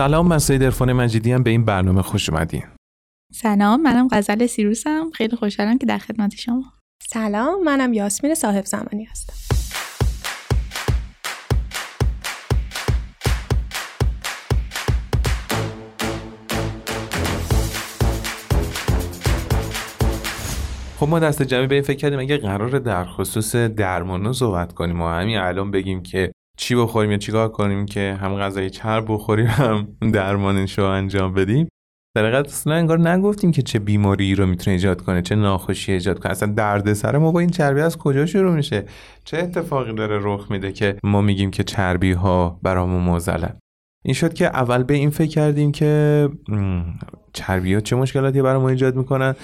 سلام من سید ارفان مجیدی هم به این برنامه خوش اومدین. سلام منم غزل سیروسم. خیلی خوشحالم که در خدمت شما. سلام منم یاسمین صاحب زمانی هستم. خب ما دست جمعی به این فکر کردیم اگه قرار در خصوص درمان صحبت کنیم و همین الان بگیم که چی بخوریم یا چیکار کنیم که هم غذای چرب بخوریم هم درمانش رو انجام بدیم؟ در حقیقت اصلا انگار نگفتیم که چه بیماری رو می‌تونه ایجاد کنه چه ناخوشی ایجاد کنه. اصلا دردسر ما با این چربی از کجا شروع میشه؟ چه اتفاقی داره رخ میده که ما میگیم که چربی ها برامون موزلن این شد که اول به این فکر کردیم که چربی ها چه مشکلاتی برامون ایجاد می‌کنن.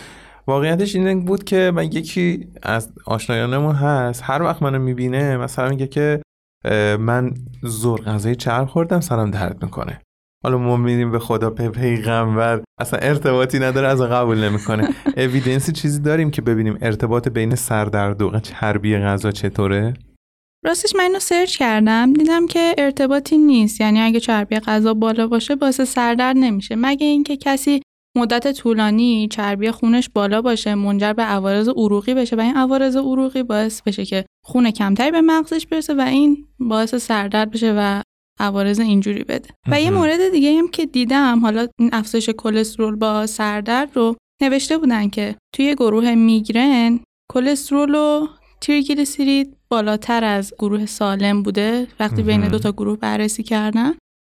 واقعیتش این بود که من یکی از آشنایانمون هست هر وقت منو می‌بینه مثلا میگه که من زور غذای چرب خوردم سرم درد می‌کنه. حالا ما میریم به خدا به پیغمبر. اصلا ارتباطی نداره از قبول نمی‌کنه. اویدنسی چیزی داریم که ببینیم ارتباط بین سردرد و چربی غذا چطوره؟ راستش من اینو سرچ کردم دیدم که ارتباطی نیست. یعنی اگه چربی غذا بالا باشه باعث سردرد نمیشه. مگه اینکه کسی مدت طولانی چربی خونش بالا باشه منجر به عوارض عروقی بشه و این عوارض عروقی باعث بشه که خون کمتری به مغزش برسه و این باعث سردرد بشه و عوارض اینجوری بده. و یه مورد دیگه هم که دیدم حالا این افزایش کلسترول با سردرد رو نوشته بودن که توی گروه میگرن کلسترول و تریگلیسیرید بالاتر از گروه سالم بوده وقتی بین دو تا گروه بررسی کردن.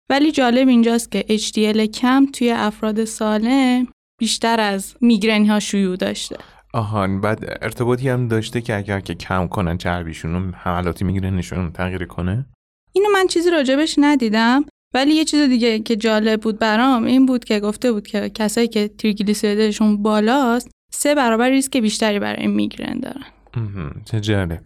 ولی جالب اینجاست که HDL کم توی افراد سالم بیشتر از میگرن ها شیوع داشته. آهان بعد ارتباطی هم داشته که اگر که کم کنن چربیشون حملاتی میگرنشون تغییر کنه؟ اینو من چیزی راجبش ندیدم ولی یه چیز دیگه که جالب بود برام این بود که گفته بود که کسایی که تریگلیسیریدشون بالاست سه برابر ریسک بیشتری برای میگرن دارن. چه جالب.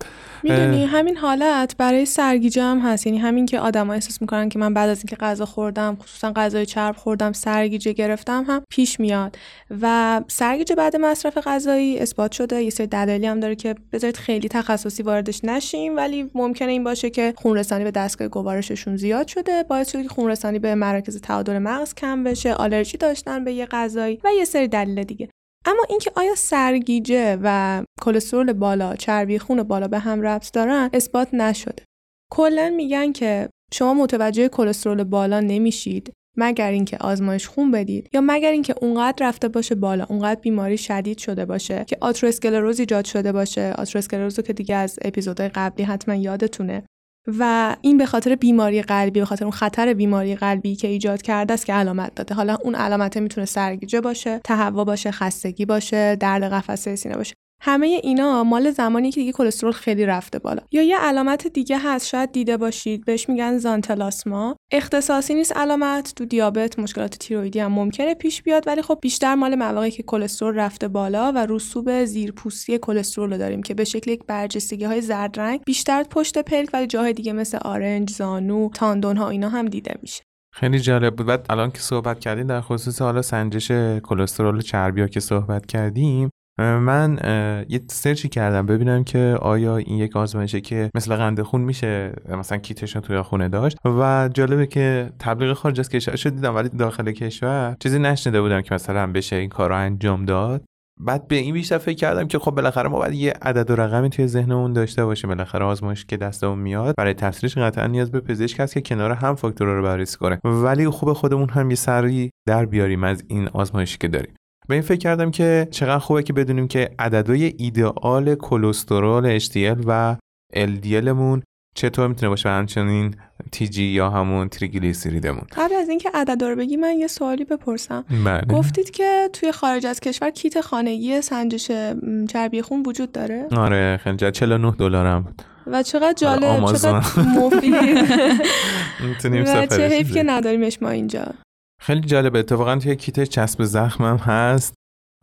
می‌دونی همین حالت برای سرگیجه هم هست. یعنی همین که آدما احساس می‌کنن که من بعد از اینکه غذا خوردم خصوصا غذای چرب خوردم سرگیجه گرفتم هم پیش میاد. و سرگیجه بعد مصرف غذایی اثبات شده. یه سری دلایلی هم داره که بذارید خیلی تخصصی واردش نشیم ولی ممکنه این باشه که خونرسانی به دستگاه گوارششون زیاد شده. باعث شده که خونرسانی به مراکز تعادل مغز کم بشه آلرژی داشتن به یه غذایی و یه سری دلیل دیگه. اما اینکه آیا سرگیجه و کلسترول بالا چربی خون بالا به هم ربط دارن اثبات نشده. کلا میگن که شما متوجه کلسترول بالا نمیشید مگر اینکه آزمایش خون بدید یا مگر اینکه اونقدر رفته باشه بالا اونقدر بیماری شدید شده باشه که آتروسکلروز ایجاد شده باشه. آتروسکلروز که دیگه از اپیزودهای قبلی حتما یادتونه. و این به خاطر بیماری قلبی به خاطر اون خطر بیماری قلبی که ایجاد کرده است که علامت داده. حالا اون علامت می‌تونه سرگیجه باشه تهوع باشه خستگی باشه درد قفسه سینه باشه. همه اینا مال زمانی که دیگه کلسترول خیلی رفته بالا. یا یه علامت دیگه هست شاید دیده باشید. بهش میگن زانتلاسما. اختصاصی نیست علامت. تو دیابت مشکلات تیرویدی هم ممکنه پیش بیاد ولی خب بیشتر مال مواقعی که کلسترول رفته بالا و رسوب زیرپوستی کلسترول رو داریم که به شکل یک برجستگی های زرد رنگ بیشتر پشت پلک ولی جاهای دیگه مثل آرنج زانو تاندون ها اینا هم دیده میشه. خیلی جالب بود. بعد الان که صحبت کردیم در خصوص حالا سنجش کلسترول چربی ها که صحبت کردیم من یه سرچی کردم ببینم که آیا این یک آزمایشه که مثل قند خون میشه مثلا کیتش توی خونه داشت و جالبه که تبلیغ خارج از کشور شد دیدم ولی داخل کشور چیزی نشنیده بودم که مثلا بشه این کارو انجام داد. بعد به این بیشتر فکر کردم که خب بالاخره ما باید یه عدد و رقمی توی ذهنمون داشته باشیم. بالاخره آزمایش که دستمون میاد برای تفسیرش قطعا نیاز به پزشک هست که کنار هم فاکتورها رو بررسی کنه. ولی خوب خودمون هم یه سری در بیاریم از این آزمایشی که داریم. به این فکر کردم که چقدر خوبه که بدونیم که عددهای ایدئال کلسترول HDL و LDLمون چطور می‌تونه باشه همچنین تیجی یا همون تریگلیسیریدمون. قبل از اینکه عددا رو بگی من یه سوالی بپرسم. بله. گفتید که توی خارج از کشور کیت خانگی سنجش چربی خون وجود داره؟ آره خیلی 49 دلارم. بود و چقدر جالب چقدر مفید. و چه حیف که نداریمش ما اینجا. خیلی جالب اتفاقا توی کیت چسب زخمم هست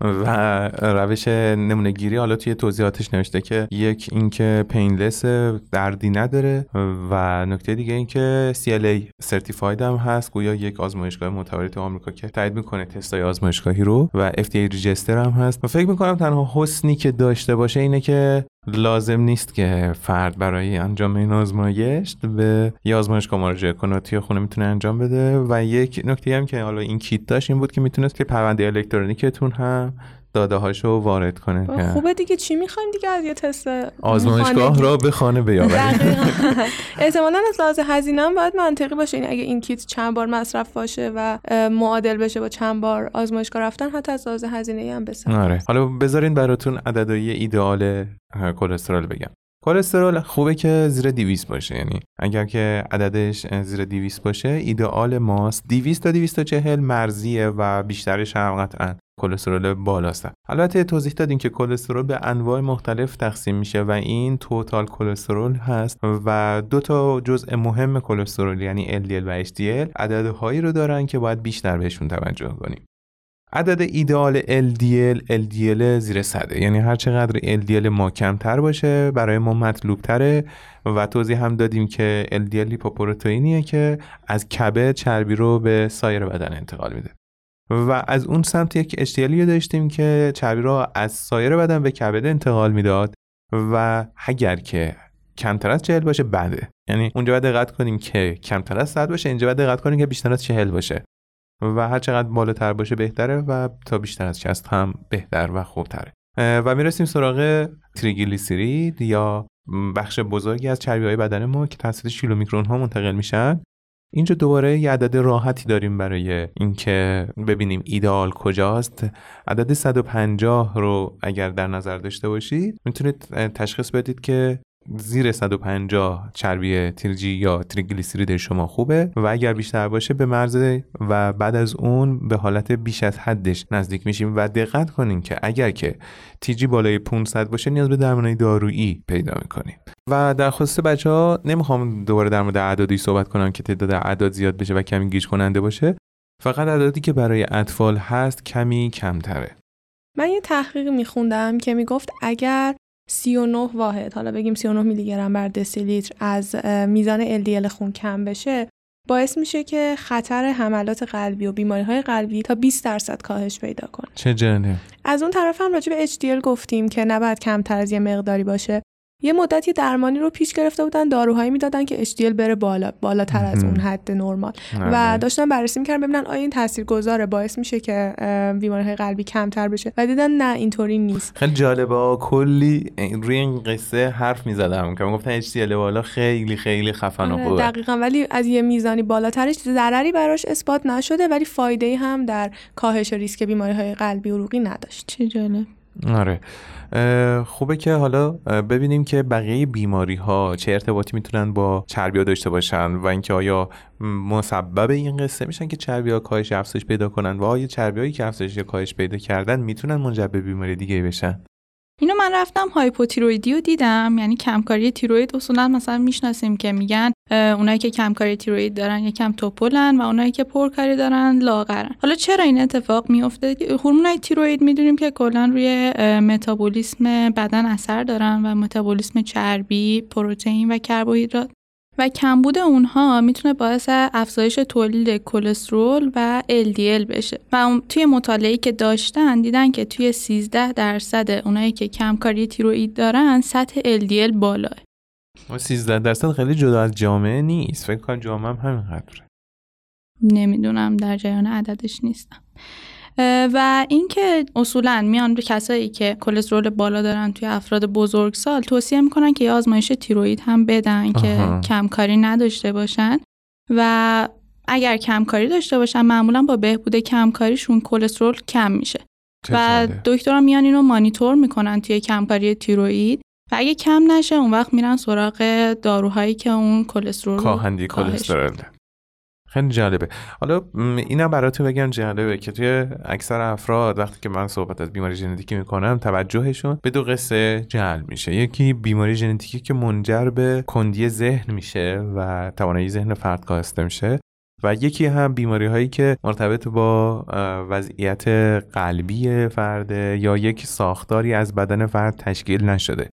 و روش نمونه گیری حالا توی توضیحاتش نوشته که یک اینکه پینلس دردی نداره و نکته دیگه اینکه CLA سرتیفاید هم هست. گویا یک آزمایشگاه معتبر تو آمریکا که تایید می‌کنه تستای آزمایشگاهی رو و FDA ریجستر هم هست. و فکر می‌کنم تنها حسنی که داشته باشه اینه که لازم نیست که فرد برای انجام این آزمایش به یه آزمایشگاه مراجعه کنه توی خونه می‌تونه انجام بده. و یک نکته هم که حالا این کیت داشت این بود که می‌تونست که پرونده الکترونیکتون هم داده هاشو وارد کنه. خوبه دیگه. چی می‌خوایم دیگه؟ از یه تست آزمایشگاه را به خانه بیاورید احتمالا از لحاظ هزینه هم باید منطقی باشه. این اگه این کیت چند بار مصرف باشه و معادل بشه با چند بار آزمایشگاه رفتن حتی از لحاظ هزینه هم بسن آره. حالا بذارین براتون عددهای ایدئال کلسترول بگم. کلسترول خوبه که زیر 200 باشه. یعنی اگر که عددش زیر 200 باشه ایدئال ماست 200 تا 240 مرزیه و بیشترش هم قطعا. کلسترول بالاست. البته توضیح دادیم که کلسترول به انواع مختلف تقسیم میشه و این توتال کلسترول هست و دو تا جزء مهم کلسترول یعنی LDL و HDL عددهایی رو دارن که باید بیشتر بهشون توجه کنیم. عدد ایدئال LDL LDL زیر صده یعنی هر چقدر LDL ما کمتر باشه برای ما مطلوب تره و توضیح هم دادیم که LDL لیپوپروتئینیه که از کبد چربی رو به سایر بدن انتقال میده. و از اون سمت یک HDL داشتیم که چربی رو از سایر بدن به کبد انتقال می‌داد و اگر که کمتر از 40 باشه بده. یعنی اونجا باید دقت کنیم که کمتر از 100 باشه اینجا باید دقت کنیم که بیشتر از 40 باشه. و هر چقدر بالاتر باشه بهتره و تا بیشتر از 60 هم بهتر و خوبتره. و می‌رسیم سراغ تریگلیسیرید یا بخش بزرگی از چربی های بدن ما که توسط شیلو میکرون ها منتقل میشن. اینجا دوباره یه عدد راحتی داریم برای اینکه ببینیم ایدئال کجاست. عدد 150 رو اگر در نظر داشته باشید می‌تونید تشخیص بدید که زیر 150 چربی تیرجی یا تریگلیسیرید شما خوبه و اگر بیشتر باشه به مرز و بعد از اون به حالت بیش از حدش نزدیک میشیم و دقت کنین که اگر که تیجی بالای 500 باشه نیاز به درمانهای دارویی پیدا می‌کنیم. و در خصوص بچه ها نمی‌خوام دوباره در مورد اعدادی صحبت کنم که تعداد اعداد زیاد بشه و کمی گیج کننده باشه. فقط اعدادی که برای اطفال هست کمی کمتره. من یه تحقیق میخوندم که می‌گفت اگر 39 واحد حالا بگیم 39 میلی گرم بر دسیلیتر از میزان LDL خون کم بشه باعث میشه که خطر حملات قلبی و بیماری های قلبی تا 20 درصد کاهش پیدا کنه. چه جنه از اون طرف هم راجع به HDL گفتیم که نباید کمتر از یه مقداری باشه. یه مدتی درمانی رو پیش گرفته بودن داروهایی می‌دادن که HDL بره بالا بالاتر از اون حد نرمال. و بله. داشتن بررسی می‌کردن ببینن آیا این تاثیرگذاره باعث میشه که بیماری های قلبی کمتر بشه. و دیدن نه اینطوری نیست. خیلی جالبه کلی روی این قصه حرف می‌زدم که گفتن HDL بالا خیلی خیلی خفن و آره، خوبه. دقیقا. ولی از یه میزانی بالاترش ضرری براش اثبات نشده ولی فایده هم در کاهش ریسک بیماری های قلبی عروقی نداشت. چه جالب. آره. خوبه که حالا ببینیم که بقیه بیماری ها چه ارتباطی می‌تونن با چربی ها داشته باشن و اینکه آیا مسبب این قصه میشن که چربی ها کاهش افزایش پیدا کنن و آیا چربی هایی که افزایش یا کاهش پیدا کردن می‌تونن منجر به بیماری دیگه بشن؟ اینو من رفتم هایپوتیرویدی رو دیدم یعنی کمکاری تیروید اصولا مثلا می‌شناسیم که میگن اونایی که کمکاری تیروید دارن یکم توپلن و اونایی که پرکاری دارن لاغرن. حالا چرا این اتفاق میفته هورمونای تیروید می‌دونیم که کلا روی متابولیسم بدن اثر دارن و متابولیسم چربی پروتئین و کربوهیدرات و کمبود اونها می‌تونه باعث افزایش تولید کلسترول و LDL بشه. و توی مطالعه‌ای که داشتن دیدن که توی 13 درصد اونایی که کمکاری تیروئید دارن سطح LDL بالاه. 13 درصد خیلی جدا از جامعه نیست. فکر کنم جامعه هم همینقدره. نمی‌دونم در جریان عددش نیستم. و اینکه اصولا میان به کسایی که کلسترول بالا دارن توی افراد بزرگسال توصیه می‌کنن که یه آزمایش تیروید هم بدن که کمکاری نداشته باشن. و اگر کمکاری داشته باشن معمولا با بهبود کمکاریشون کلسترول کم میشه. و دکترها میان اینو مانیتور می‌کنن توی کمکاری تیروید و اگه کم نشه اون وقت میرن سراغ داروهایی که اون کلسترول کاهندی کلسترول خیلی جالبه. حالا اینم براتون بگم جالبه که توی اکثر افراد وقتی که من صحبت از بیماری ژنتیکی می‌کنم توجهشون به دو قصه جلب میشه. یکی بیماری ژنتیکی که منجر به کندی ذهن میشه و توانایی ذهن فرد کاسته میشه و یکی هم بیماری هایی که مرتبط با وضعیت قلبی فرده یا یک ساختاری از بدن فرد تشکیل نشده.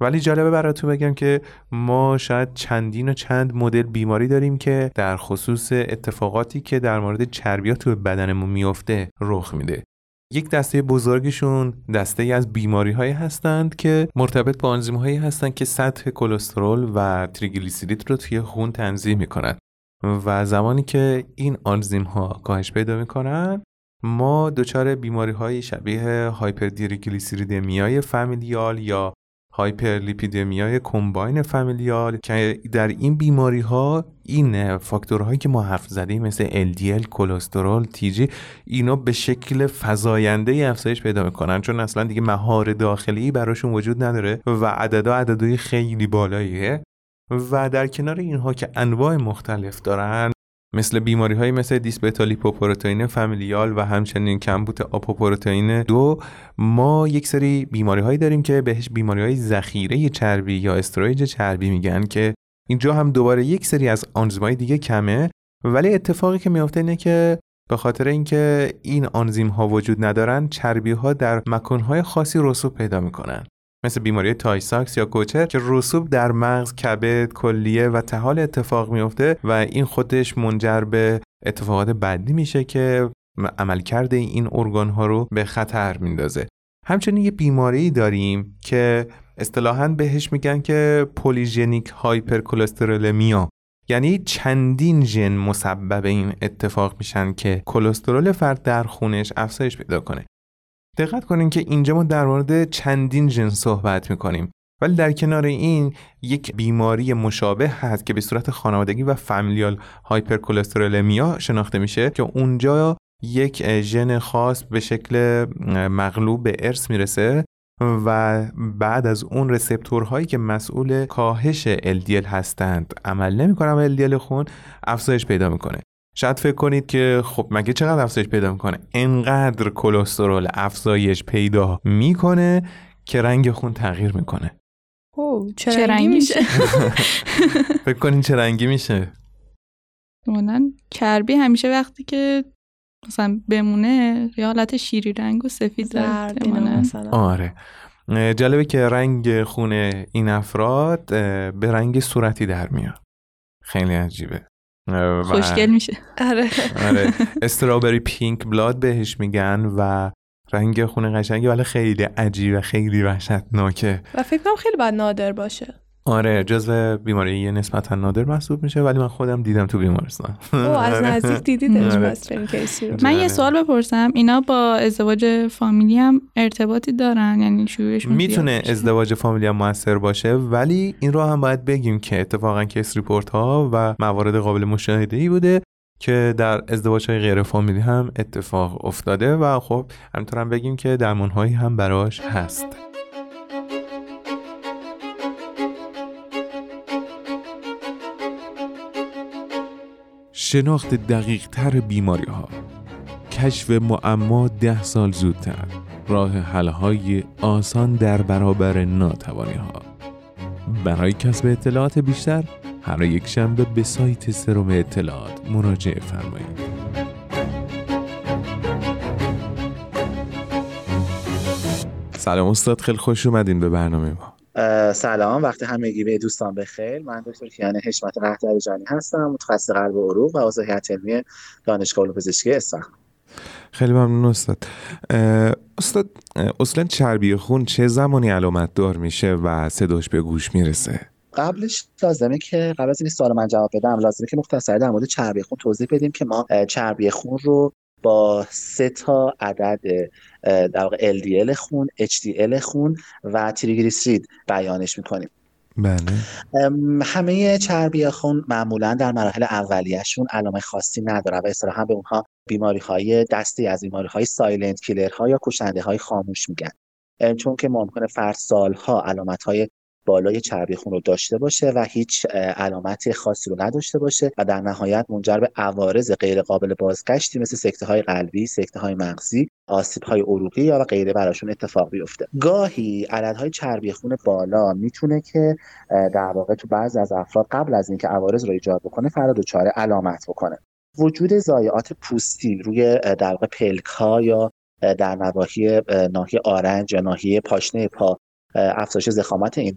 ولی جالبه براتون بگم که ما شاید چندین و چند مدل بیماری داریم که در خصوص اتفاقاتی که در مورد چربیات تو بدنمون میفته رخ میده. یک دسته بزرگشون دسته ای از بیماری هایی هستند که مرتبط با آنزیم هایی هستند که سطح کلسترول و تریگلیسیرید رو توی خون تنظیم می‌کنن. و زمانی که این آنزیم ها کاهش پیدا می‌کنن ما دچار بیماری های شبیه هایپردیریگلیسیریدمیای فامیلیال یا هایپرلیپیدمیای کمباین فامیلیال که در این بیماری ها این فاکتورهایی که ما حرف زدیم مثل LDL کلسترول تیجی اینا به شکل فزاینده ای افزایش پیدا می‌کنن. چون اصلا دیگه مهار داخلی براشون وجود نداره و عددا عددهای خیلی بالاییه. و در کنار اینها که انواع مختلف دارن مثل بیماری های مثل دیسبتا لیپوپروتئین فامیلیال و همچنین کمبوت آپوپروتئین دو ما یک سری بیماری هایی داریم که بهش بیماری های ذخیره چربی یا storage چربی میگن که اینجا هم دوباره یک سری از آنزیم‌های دیگه کمه. ولی اتفاقی که میافته اینه که به خاطر اینکه این آنزیم ها وجود ندارن چربی ها در مکان های خاصی رسوب پیدا می‌کنن. مثل بیماری تی‌ساکس یا گوچر که رسوب در مغز، کبد، کلیه و طحال اتفاق میفته و این خودش منجر به اتفاقات بدی میشه که عملکرد این ارگان ها رو به خطر میندازه. همچنین یه بیماری داریم که اصطلاحا بهش میگن که پولیژنیک هایپرکلسترولمیا یعنی چندین ژن مسبب این اتفاق میشن که کلسترول فرد در خونش افزایش پیدا کنه دقت کنین که اینجا ما در مورد چندین ژن صحبت می‌کنیم. ولی در کنار این یک بیماری مشابه هست که به صورت خانوادگی و فامیلیال هایپرکلسترولمیا شناخته میشه که اونجا یک ژن خاص به شکل مغلوب به ارث می‌رسه و بعد از اون رسپتورهایی که مسئول کاهش LDL هستند عمل نمی‌کنن LDL خون افزایش پیدا می‌کنه. شاید فکر کنید که خب مگه چقدر افزایش پیدا می‌کنه؟ انقدر کلسترول افزایش پیدا می‌کنه که رنگ خون تغییر می‌کنه. او چه رنگی میشه؟ فکر کنین چه رنگی میشه؟ مثلا چربی همیشه وقتی که مثلا بمونه یا حالت شیری رنگ و سفید زرد آره. جالبه که رنگ خون این افراد به رنگ صورتی در میاد. خیلی عجیبه. خوشگل میشه. آره. آره. استرابری پینک بلاد بهش میگن و رنگ خون قشنگی ولی خیلی عجیب و خیلی وحشتناکه. و فکر کنم خیلی باید نادر باشه. آره جزو بیماری یه نسبتا نادر محسوب میشه ولی من خودم دیدم تو بیمارستان او از آره. نزدیک دیدیدش آره. این case ی رو من یه آره. سوال بپرسم اینا با ازدواج فامیلی هم ارتباطی دارن یعنی شروعشون می‌تونه؟ ازدواج فامیلی هم موثر باشه ولی این رو هم باید بگیم که اتفاقا case report ها و موارد قابل مشاهده ای بوده که در ازدواج های غیر فامیلی هم اتفاق افتاده و خب همینطور هم بگیم که درمان هایی هم براش هست شناخت دقیق تر بیماری ها کشف معما ده سال زودتر. راه حل های آسان در برابر ناتوانی ها برای کسب اطلاعات بیشتر هر یک شنبه به سایت سروم اطلاعات مراجعه فرمایید. سلام استاد خیلی خوش اومدین به برنامه ما. سلام وقت همگی به دوستان بخیر من دکتر کیان حشمت قهدریجانی هستم متخصص قلب و عروق و عضو هیئت علمی دانشگاه علوم پزشکی اصفهان. خیلی ممنون استاد. استاد اصلا چربی خون چه زمانی علامت دار میشه و صداش به گوش می‌رسه؟ قبلش لازمه که قبل از این سوال من جواب بدم لازمه که مختصر در مورد چربی خون توضیح بدیم که ما چربی خون رو با سه تا عدد در واقع LDL خون HDL خون و تریگلیسیرید بیانش می‌کنیم. بله. همه چربی خون معمولا در مراحل اولیهشون علامه خاصی نداره و اصطلاحا به اونها بیماری های دستی از بیماری های سایلنت کیلر ها یا کشنده های خاموش میگن. چون که ممکنه فرد سالها علامت های بالای چربی خون رو داشته باشه و هیچ اه، علامتی خاصی رو نداشته باشه و در نهایت منجر به عوارض غیر قابل بازگشتی مثل سکته های قلبی، سکته های مغزی، آسیب های عروقی یا و غیره براشون اتفاق بیفته. گاهی عددهای چربی خون بالا می‌تونه که در واقع تو بعضی از افراد قبل از اینکه عوارض رو ایجاد بکنه فرد دچار علامت بکنه. وجود ضایعات پوستی روی در واقع پلک ها یا در نواحی ناحیه آرنج یا ناحیه پاشنه پا افزایش زخامت این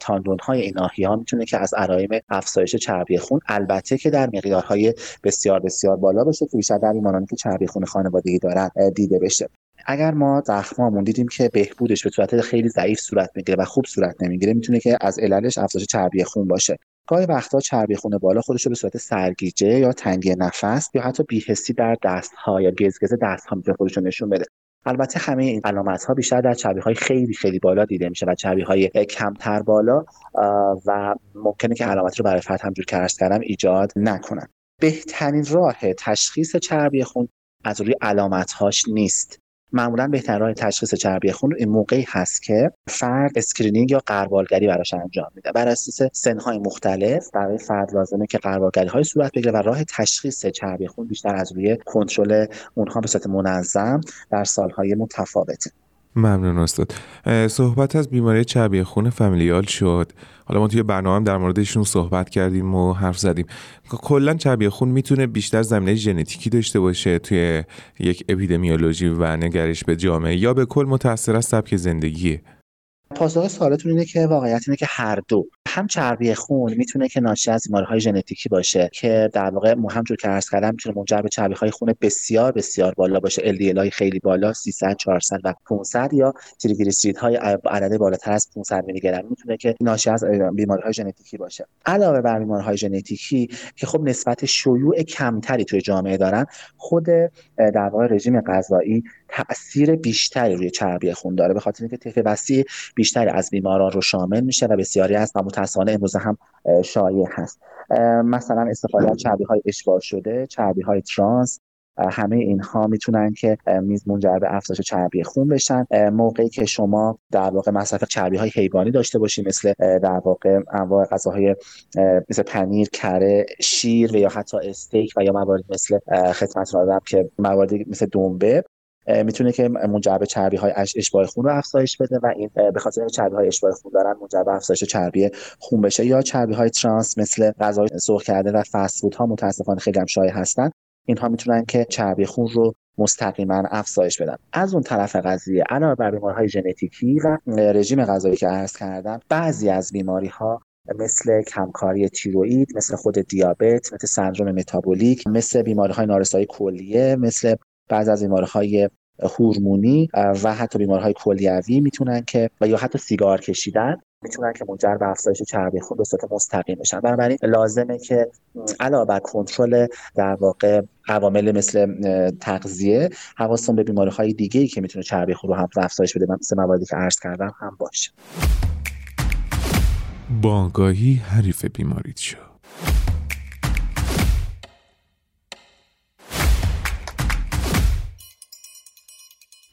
تاندون های این ها می‌تونه که از علائم افزایش چربی خون البته که در مقدارهای بسیار بسیار بالا باشه که بیشتر در بیمارانی که چربی خون خانوادگی دارن دیده بشه. اگر ما زخمامون دیدیم که بهبودش به صورت خیلی ضعیف صورت می‌گیره و خوب صورت نمی‌گیره می‌تونه که از عللش افزایش چربی خون باشه. گاهی وقتا چربی خون بالا خودش رو به صورت سرگیجه یا تنگی نفس یا حتی بیهستی در دستها یا گزگز دستها می‌تونه خودش رو نشون بده. البته همه این علامت ها بیشتر در چربی های خیلی خیلی بالا دیده میشه و چربی های کمتر بالا و ممکنه که علامت رو برای فرد همونجور که کردم ایجاد نکنن. بهترین راه تشخیص چربی خون از روی علامت هاش نیست. معمولا بهترین راه تشخیص چربی خون این موقعی هست که فرد screening یا غربالگری براش انجام میده. بر اساس سنهای مختلف برای فرد لازمه که غربالگری های صورت بگیره و راه تشخیص چربی خون بیشتر از روی کنترل اونها به صورت منظم در سالهای متفاوته. ممنون استاد. صحبت از بیماری چربی خون فامیلیال شد. حالا ما توی برنامه در موردشون صحبت کردیم و حرف زدیم. کلا چربی خون می‌تونه بیشتر زمینه ژنتیکی داشته باشه توی یک اپیدمیولوژی و نگرش به جامعه یا به کل متأثر از سبک زندگیه. پاسخ سوالتون اینه که واقعیت اینه که هر دو هم چربی خون می‌تونه که ناشی از های ژنتیکی باشه که در واقع همونجور که عرض کردم می‌تونه منجر به چربی های خون بسیار بسیار بالا باشه. LDL های خیلی بالا 300 400 و 500 یا تریگلیسیرید های عدد بالاتر از 500 میلی گرم می‌تونه که ناشی از بیماری های ژنتیکی باشه. علاوه بر بیماری های ژنتیکی که خب نسبت شیوع کمتری توی جامعه دارن خود در واقع رژیم غذایی تاثیر بیشتری روی چربی خون داره. به خاطر اینکه طیف وسیع بیشتری از بیماران رو شامل میشه و بسیاری از و متاسفانه امروز هم شایع هست. مثلا استفاده از چربی های اشباع شده چربی های ترانس همه اینها می‌تونن که میز منجر به افزایش چربی خون بشن. موقعی که شما در واقع مصرف چربی های حیوانی داشته باشید مثل در واقع انواع غذاهای مثل پنیر کره شیر و یا حتی استیک و یا موارد مثل خدمت دادم که مواردی مثل دنبه می‌تونه که منجر به چربی های اشباع خون رو افزایش بده و این به خاطر چربی های اشباع خون دارن منجر به افزایش چربی خون بشه یا چربی های ترانس مثل غذای سرخ کرده و فست ها متاسفانه خیلی هم شایع هستن. اینها می‌تونن که چربی خون رو مستقیما افزایش بدن. از اون طرف قضیه علاوه بر بیماریهای ژنتیکی و رژیم غذایی که عرض کردم بعضی از بیماری ها مثل کمکاری تیروئید مثل خود دیابت مثل سندروم متابولیک مثل بیماری های نارسایی کلیه مثل بعض از های هورمونی و حتی بیماریهای کلیوی می‌تونن که و یا حتی سیگار کشیدن می‌تونن که منجر به افزایش چربی خون به صورت مستقیم بشن. بنابراین لازمه که علاوه بر کنترل در واقع عوامل مثل تغذیه حواستون به بیماری های دیگه ای که می‌تونه چربی خون رو هم افزایش بده. مثل مواردی که عرض کردم هم باشه. بانگاهی حریف بیماریت شد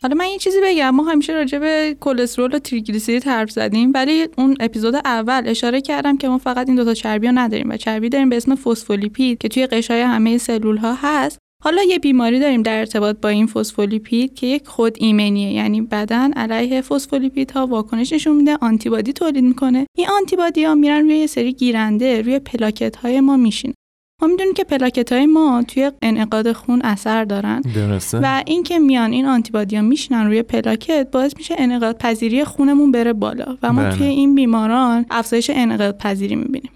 حالا من یه چیزی بگم. ما همیشه راجع به کلسترول و تریگلیسیرید حرف زدیم ولی اون اپیزود اول اشاره کردم که ما فقط این دوتا چربی ها نداریم و چربی داریم به اسم فسفولیپید که توی قشای همه سلول ها هست. حالا یه بیماری داریم در ارتباط با این فسفولیپید که یک خود ایمنیه یعنی بدن علیه فسفولیپید ها واکنش نشون میده آنتیبادی تولید می‌کنه. این آنتیبادی ها میرن روی یه سری گیرنده روی پلاکت های ما میشین ما می‌دونیم که پلاکت های ما توی انعقاد خون اثر دارن. درسته. و اینکه میان این آنتیبادی ها میشنن روی پلاکت باعث میشه انعقاد پذیری خونمون بره بالا و ما بله. توی این بیماران افزایش انعقاد پذیری می‌بینیم.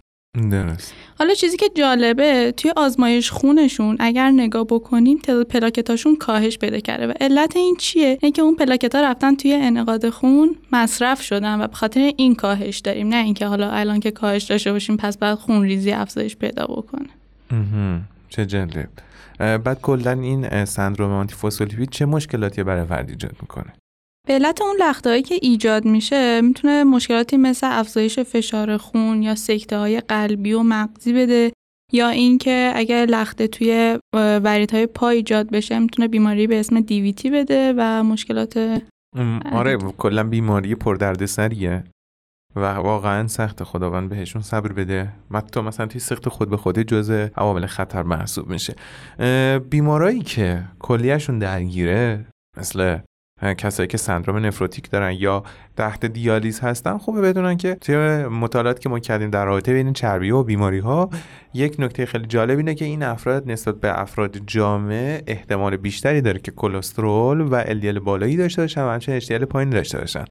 درست حالا چیزی که جالبه توی آزمایش خونشون اگر نگاه بکنیم تعداد پلاکتاشون کاهش پیدا کرده و علت این چیه؟ اینکه اون پلاکت ها رفتن توی انعقاد خون مصرف شدن و به خاطر این کاهش داریم. نه اینکه حالا الان که کاهش داشته باشیم پس بعد خون ریزی افزایش پیدا بکنه. چه جالب. بعد کلا این سندروم آنتیفوسفولیپید چه مشکلاتی برای فرد ایجاد می‌کنه؟ به علت اون لختهایی که ایجاد میشه می‌تونه مشکلاتی مثل افزایش فشار خون یا سکته های قلبی و مغزی بده یا اینکه اگر لخته توی وریدهای پا ایجاد بشه می‌تونه بیماری به اسم دیویتی بده و مشکلات آره کلا بیماری پردردسریه و واقعا سخت خداوند بهشون صبر بده. تو مثلا توی سخت خود به خودی جزء عوامل خطر محسوب میشه. بیمارایی که کلیهشون درگیره مثل کسایی که سندروم نفروتیک دارن یا تحت دیالیز هستن خوبه بدونن که توی مطالعاتی که ما کردیم در رابطه بین چربی و بیماری ها یک نکته خیلی جالب اینه که این افراد نسبت به افراد جامعه احتمال بیشتری داره که کلسترول و LDL بالایی داشته باشن و همچنین HDL پایین داشته باشن.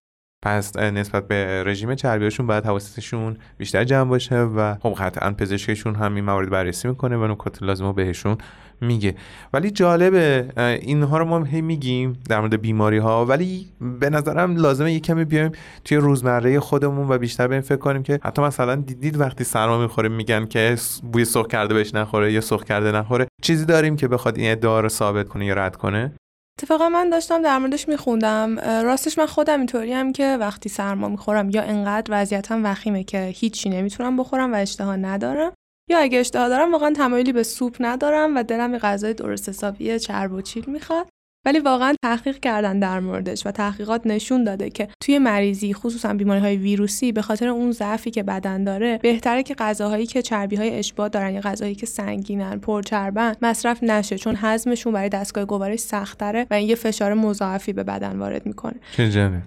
پس نسبت به رژیم چربیشون باید حواستشون بیشتر جمع باشه و خب قطعا پزشکشون هم این موارد بررسی می‌کنه و نکات لازم بهشون میگه. ولی جالبه اینها رو ما هی میگیم در مورد بیماری ها ولی به نظرم لازمه یه کمی بیایم توی روزمره خودمون و بیشتر این فکر کنیم که حتی مثلا دیدید وقتی سرما می‌خوره میگن که بوی سرخ کرده بهش نخوره یا سرخ کرده نخوره. چیزی داریم که بخواد این ادعا رو ثابت کنه یا رد کنه؟ اتفاقا من داشتم در موردش میخوندم. راستش من خودم اینطوری هم که وقتی سرما می‌خورم یا انقدر وضعیتم وخیمه که هیچی نمی‌تونم بخورم و اشتها ندارم یا اگه اشتها دارم واقعا تمایلی به سوپ ندارم و دلم یه غذای درست حسابی چرب و چیل می‌خواد. ولی واقعا تحقیق کردن در موردش و تحقیقات نشون داده که توی مریضی خصوصا بیماری های ویروسی به خاطر اون ضعفی که بدن داره بهتره که غذاهایی که چربی های اشباع دارن یا غذاهایی که سنگینن پرچربن مصرف نشه. چون هضمشون برای دستگاه گوارش سختره و این یه فشار مضاعفی به بدن وارد می‌کنه.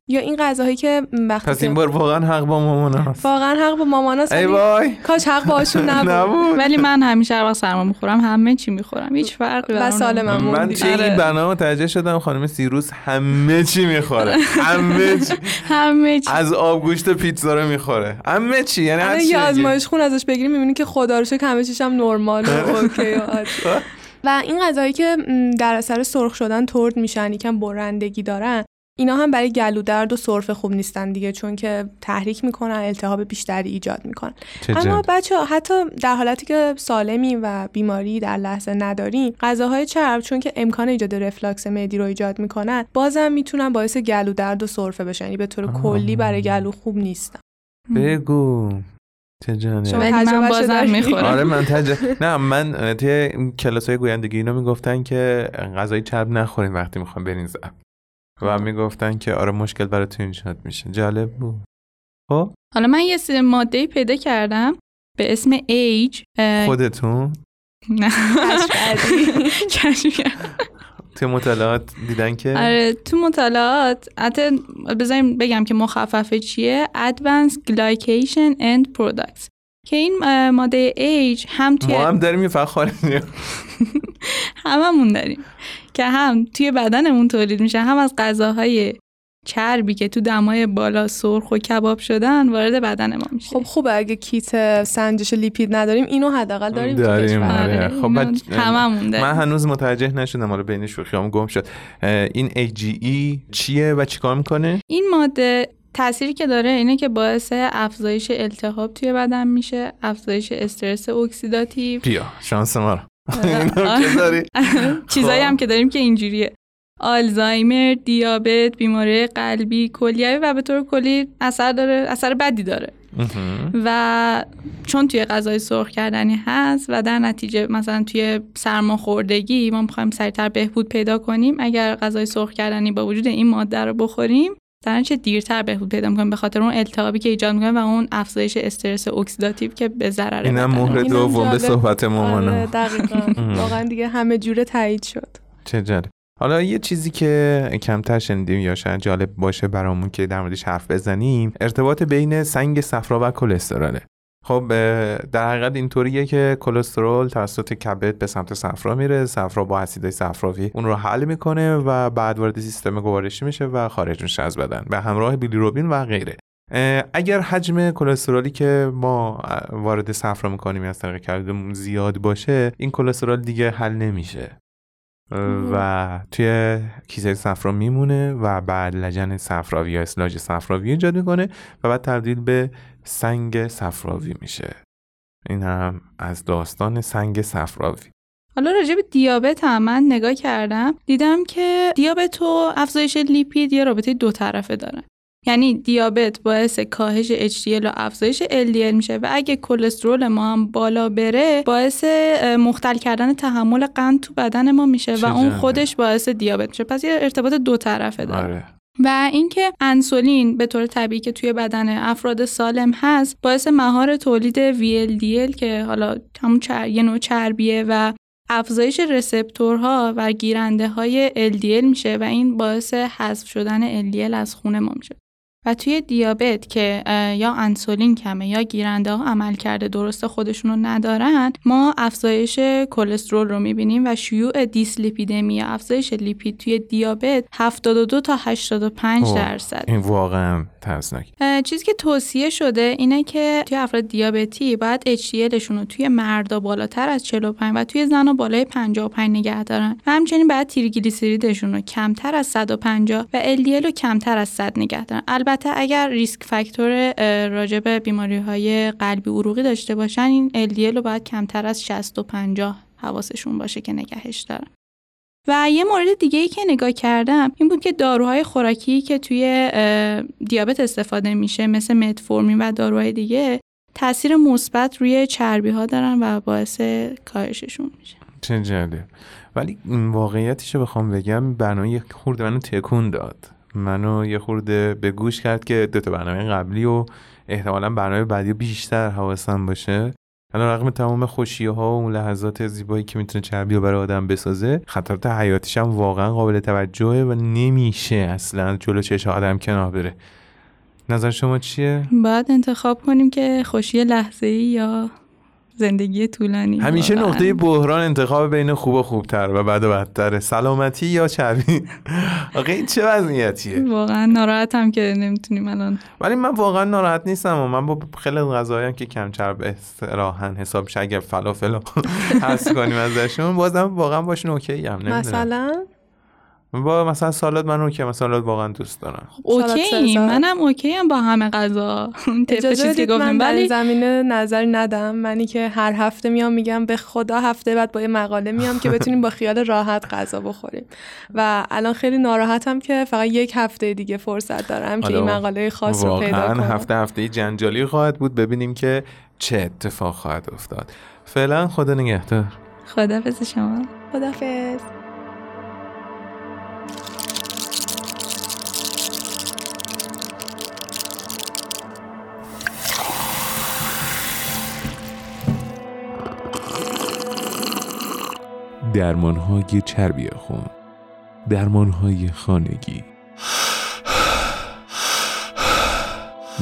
یا این غذاهایی که وقتی پس این بار واقعا حق با ماماناست. واقعا حق با ماماناست ای وای. کاش حق باشون نبود. ولی من همیشه هر وقت سرما می‌خورم همه چی می‌خورم. هیچ فرقی و سالمم من چه این برنامه شدم خانم سیروس همه چی می‌خوره. همه چی. همه چی. از آبگوشت پیتزا رو می‌خوره. همه چی یعنی هر چی آزمایش خون ازش بگیریم می‌بینی که خدا رو شکر همه چیش هم نرماله اوکی و این غذایی که در اثر سرخ شدن ترد میشن یکم برندگی دارن اینا هم برای گلو درد و سرفه خوب نیستن دیگه چون که تحریک می‌کنن التهاب بیشتری ایجاد می‌کنن. اما بچه حتی در حالتی که سالمی و بیماری در لحظه نداریم غذاهای چرب چون که امکان ایجاد رفلاکس معدی رو ایجاد می‌کنن بازم می‌تونن باعث گلو درد و سرفه بشن. یعنی به طور کلی برای گلو خوب نیستن. بگو. چه ولی من بازم می‌خورم. آره من تج... نه من توی کلاس های گویندگی اینا می‌گفتن که غذای چرب نخورین وقتی می‌خوام برین و می‌گفتن که آره مشکل برای تو ایجاد میشه. جالب بود. خب؟ حالا من یه ماده پیدا کردم به اسم ایج خودتون؟ نه. تو مطالعات دیدن که؟ آره تو مطالعات حتی بذاریم بگم که مخففه چیه؟ Advanced Glycation End Products. که این ماده AGE هم توی ما هم داریم یه هممون داریم. که هم توی بدنمون تولید میشه هم از غذاهای چربی که تو دمای بالا سرخ و کباب شدن وارد بدن ما میشه. خب خوبه اگه کیت سنجش لیپید نداریم اینو حداقل داریم داریم آره. خب هممون من هنوز متوجه نشدم حالا بین شوخیام گم شد. این AGE چیه و چیکار می‌کنه؟ این ماده تأثیری که داره اینه که باعث افزایش التهاب توی بدن میشه افزایش استرس اکسیداتیو. بیا شانس ما چیزایی هم که داریم که اینجوریه. آلزایمر، دیابت، بیماری قلبی، کلیوی و به طور کلی اثر داره اثر بدی داره. و چون توی غذای سرخ کردنی هست و در نتیجه مثلا توی سرماخوردگی ما می‌خوایم سریعتر بهبود پیدا کنیم اگر غذای سرخ کردنی با وجود این ماده رو بخوریم در چه دیرتر بهبود پیدا می‌کنیم به خاطر اون التهابی که ایجاد می‌کنه و اون افزایش استرس اکسیداتیو که به ضرر اینم مهر دوم به صحبت مامانم آره دقیقاً. واقعا دیگه همه جوره تایید شد. چه جالب. حالا یه چیزی که کمتر شنیدیم یا شاید جالب باشه برامون که در موردش حرف بزنیم ارتباط بین سنگ صفرا و کلستروله خب در حقیقت اینطوریه که کلسترول توسط کبد به سمت صفرا میره. صفرا با اسیدهای صفراوی اون رو حل می‌کنه و بعد وارد سیستم گوارشی میشه و خارج میشه از بدن به همراه بیلیروبین و غیره. اگر حجم کلسترولی که ما وارد صفرا می‌کنیم از طریق کبدمون زیاد باشه این کلسترول دیگه حل نمیشه. و توی کیسه صفرا میمونه و بعد لجن صفراوی یا اسلاج صفراوی ایجاد می‌کنه و بعد تبدیل به سنگ صفراوی میشه. این هم از داستان سنگ صفراوی. حالا راجع به دیابت هم من نگاه کردم دیدم که دیابت و افزایش لیپید یه رابطه دو طرفه دارن. یعنی دیابت باعث کاهش HDL و افزایش LDL میشه و اگه کلسترول ما هم بالا بره باعث مختل کردن تحمل قند تو بدن ما میشه و اون خودش باعث دیابت میشه. پس یه ارتباط دو طرفه داره. آره. و اینکه انسولین به طور طبیعی که توی بدن افراد سالم هست باعث مهار تولید VLDL که حالا همون چر... یه نوع چربیه و افزایش رسپتورها و گیرنده های LDL میشه و این باعث حذف شدن LDL از خون ما میشه. و توی دیابت که یا انسولین کمه یا گیرنده ها عمل کرده درست خودشون رو ندارن ما افزایش کلسترول رو می‌بینیم و شیوع دیسلیپیدمی یا افزایش لیپید توی دیابت 72 تا 85 درصد. این واقعا ترسناک. چیزی که توصیه شده اینه که توی افراد دیابتی باید HDLشون رو توی مردا بالاتر از 45 و توی زنا بالای 55 نگه دارن. و همچنین باید تریگلیسیریدشون رو کمتر از 150 و LDL رو کمتر از 100 نگه دارن. البته اگر ریسک فاکتور راجب بیماری های قلبی عروقی داشته باشن این LDL رو باید کمتر از 60 و 50 حواسشون باشه که نگهش دارن و یه مورد دیگه ای که نگاه کردم این بود که داروهای خوراکی که توی دیابت استفاده میشه مثل متفورمین و داروهای دیگه تاثیر مثبت روی چربی ها دارن و باعث کاهششون میشه. چه جالب. ولی واقعیتش رو بخوام بگم برنامه یک خورده منو تکون داد. منو یه خورده به گوش کرد که دو تا برنامه قبلی و احتمالا برنامه بعدی بیشتر حواسم باشه حالا رقم تمام خوشی ها و اون لحظات زیبایی که می‌تونه چربی رو برای آدم بسازه خطرات حیاتیش هم واقعا قابل توجهه و نمیشه اصلا جلو چش آدم کنار بره نظر شما چیه؟ باید انتخاب کنیم که خوشی لحظه ای یا زندگی طولانی همیشه نقطه بحران انتخاب بین خوب و خوبتر و بعد و بدتره. سلامتی یا چربی؟ آقا این چه وضعیتیه؟ واقعا ناراحتم که نمی‌تونیم الان. ولی من واقعا ناراحت نیستم و من با خیلی غذاهایی که کم چرب استراحن حساب اگر فلافل حس کنیم ازشون بازم واقعا باشون اوکی هم مثلا؟ با مثلا سالاد من اوکی مثلا سالاد واقعا دوست دارم. خب، اوکی منم اوکی هم با همه غذا. اجازه چیزی گفتم. ولی زمینه نظری ندم. منی که هر هفته میام میگم به خدا هفته بعد با یه مقاله میام که بتونیم با خیال راحت غذا بخوریم. و الان خیلی ناراحتم که فقط یک هفته دیگه فرصت دارم که این مقاله خاص رو پیدا کنم. هفته هفته جنجالی خواهد بود. ببینیم که چه اتفاق خواهد افتاد. فعلا خدا نگهدار. خدا شما. خدافظ درمانهای چربی خون. درمانهای خانگی.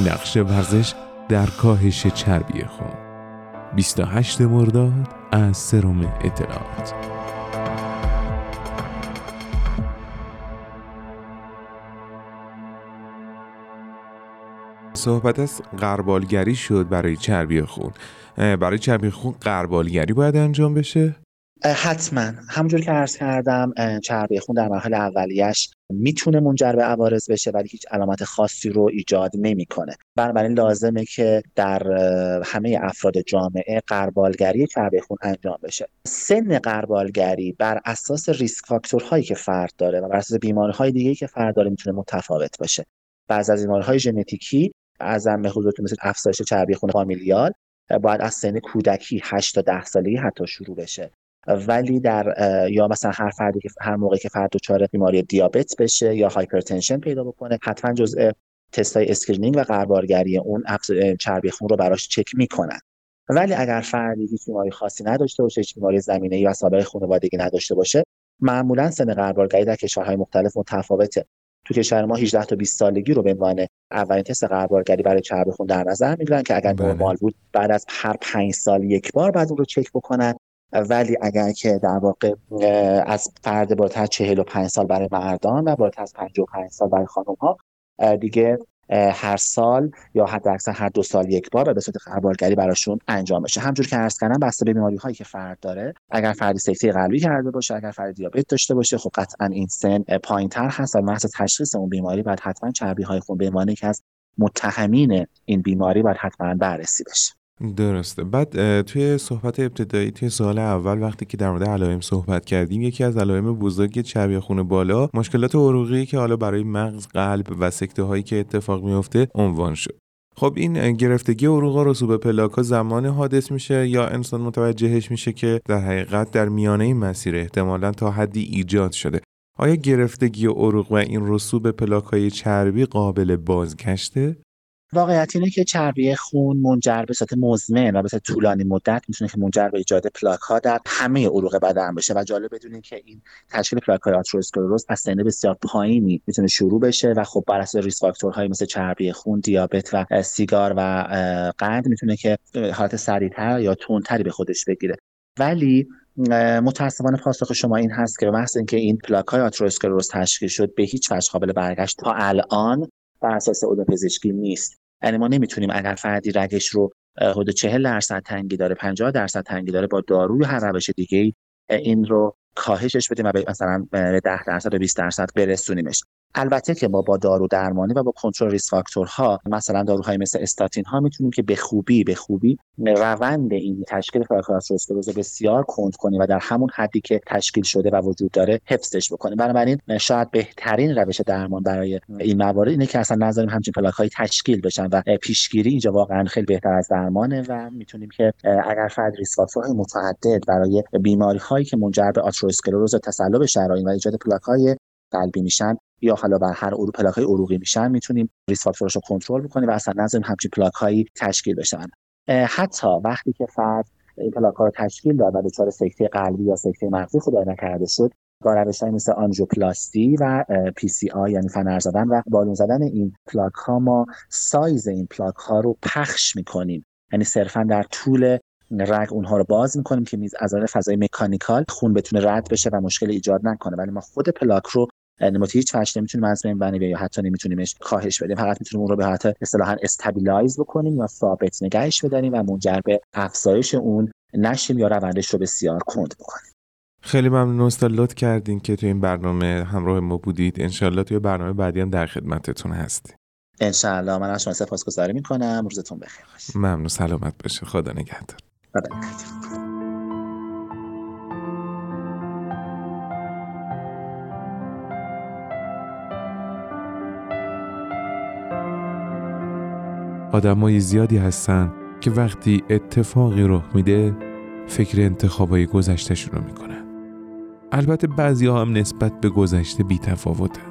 نقش ورزش در کاهش چربی خون. 28 مرداد از سروم اطلاعات. صحبت از قربالگری شد برای چربی خون. برای چربی خون قربالگری باید انجام بشه؟ حتما. همونجور که عرض کردم چربی خون در مرحله اولیش می‌تونه منجر به عوارض بشه ولی هیچ علامت خاصی رو ایجاد نمی‌کنه. بنابراین لازمه که در همه افراد جامعه قربالگری چربی خون انجام بشه. سن قربالگری بر اساس ریسک فاکتورهایی که فرد داره و بر اساس بیماری های دیگه که فرد داره می‌تونه متفاوت باشه. بعض از بیماری های ژنتیکی از حضورتون مثل افزایش چربی خون familial باید از سن کودکی 8 تا 10 سالگی حتی شروع بشه. ولی در یا مثلا هر فردی که هر موقعی که فرد دچار بیماری دیابت بشه یا hypertension پیدا بکنه حتما جزء تستای screening و غربالگری اون چربی خون رو براش چک می‌کنن. ولی اگر فردی هیچ بیماری خاصی نداشته باشه هیچ بیماری زمینه یا سابقه خانوادگی نداشته باشه معمولا سن غربالگری در کشورهای مختلف متفاوته. تو کشور ما 18 تا 20 سالگی رو به عنوان اولین تست قربارگری برای چربی خون در نظر می‌گیرن که اگر بله. نرمال بود بعد از هر 5 سال یک بار بعد اون رو چک بکنن. ولی اگر که در واقع از فرد بالاتر از 45 سال برای مردان و بالاتر از 55 سال برای خانم ها دیگه هر سال یا حد اکثر هر دو سال یک بار به صورت قربالگری براشون انجام بشه. همجور که عرض کردم بسته به بیماری هایی که فرد داره اگر فردی سکته قلبی کرده باشه اگر فرد دیابت داشته باشه خب قطعا این سن پایین تر هست و محض تشخیص اون بیماری بعد حتما چربی های خون به عنوان یکی از متهمین این بیماری باید حتما بررسی بشه. درسته. بعد توی صحبت ابتدایی توی سال اول وقتی که در مورد علائم صحبت کردیم یکی از علائم بزرگ چربی خون بالا مشکلات عروقی که حالا برای مغز قلب و سکته هایی که اتفاق میفته عنوان شد. خب این گرفتگی عروق رسوب پلاک ها زمان حادث میشه یا انسان متوجهش میشه که در حقیقت در میانه این مسیر احتمالا تا حدی ایجاد شده. آیا گرفتگی عروق و این رسوب پلاک های چربی قابل بازگشته؟ واقعیت اینه که چربی خون منجر به صورت مزمن و به صورت طولانی مدت می‌تونه که منجر به ایجاد پلاک ها در همه عروق بدن بشه و جالب بدونید که این تشکیل پلاک های آتروسکلروز از سن بسیار پایینی می‌تونه شروع بشه و خب بر اساس ریسک فاکتورهای مثل چربی خون، دیابت و سیگار و قند می‌تونه که حالت سریعتر یا تندتری به خودش بگیره. ولی متاسفانه پاسخ شما این هست که به محض اینکه این پلاک های آتروسکلروز تشکیل شد به هیچ وجه قابل برگشت تا الان بر اساس علوم پزشکی نیست. یعنی ما نمی‌تونیم اگر فردی رگش رو حدود 40 درصد تنگی داره 50 درصد تنگی داره با داروی هر روش دیگه این رو کاهشش بدیم و مثلا به 10 درصد و 20 درصد برسونیمش. البته که ما با دارو درمانی و با کنترل ریس فاکتورها مثلا داروهای مثل استاتین ها می‌تونیم که به خوبی به خوبی روند این تشکیل رو بسیار کند کنیم و در همون حدی که تشکیل شده و وجود داره حفظش بکنیم. بنابراین شاید بهترین روش درمان برای این موارد اینه که اصلا نذاریم همچین پلاک های تشکیل بشن و پیشگیری اینجا واقعا خیلی بهتر از درمانه و می‌تونیم که اگر فرد risk factor های متعدد برای بیماری هایی که منجر به آتروسکلروز شرایین و ایجاد پلاک های قلبی میشن یا حالا بر هر عروق پلاک های عروقی میشن می‌تونیم risk factor ش رو کنترل بکنیم و اصلا نذاریم همچین پلاک هایی تشکیل بشن. حتی وقتی که فرد این پلاک ها رو تشکیل داد و دچار سکته قلبی یا سکته مغزی خدای نکرده شد روش های مثل آنژیوپلاستی و PCI یعنی فنر زدن و بالون زدن این پلاک ها ما سایز این پلاک ها رو پخش می‌کنیم. یعنی صرفا در طول رگ اونها رو باز می‌کنیم که میز از فضای mechanical خون بتونه رد بشه و مشکل ایجاد نکنه. ولی ما خود پلاک رو به هیچ وجه نمی‌تونیم از بین ببریم یا حتی نمیتونیمش کاهش بدیم. فقط می‌تونیم اون رو به حالت اصطلاحا stabilize بکنیم یا ثابت نگهش بداریم و منجر به افزایش اون نشیم یا روندش رو بسیار کند بکنیم. خیلی ممنون استاد لطف کردین که توی این برنامه همراه ما بودید. انشالله توی برنامه بعدی هم در خدمتتون هستی انشالله من از شما سپاسگزاری می‌کنم. روزتون بخیر. ممنون. سلامت باشه خدا نگهدار. خدا نگهدار. آدمای زیادی هستن که وقتی اتفاقی رخ میده فکر انتخابای گذشتهشون رو می‌کنن. البته بعضی ها هم نسبت به گذشته بی تفاوتن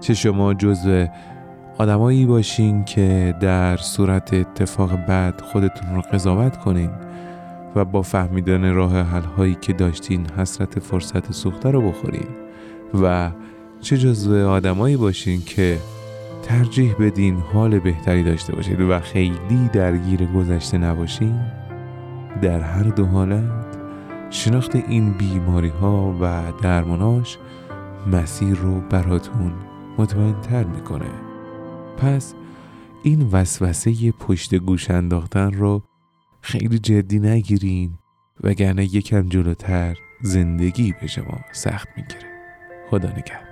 چه شما جزو آدمایی باشین که در صورت اتفاق بعد خودتون رو قضاوت کنین و با فهمیدن راه حل هایی که داشتین حسرت فرصت سوخته رو بخورین و چه جزو آدمایی باشین که ترجیح بدین حال بهتری داشته باشید و خیلی درگیر گذشته نباشین. در هر دو حالت شناخت این بیماری ها و درماناش مسیر رو براتون مطمئن تر می‌کنه. پس این وسوسه پشت گوش انداختن رو خیلی جدی نگیرین وگرنه یکم جلوتر زندگی به شما سخت می‌گیره. خدا نگهدار.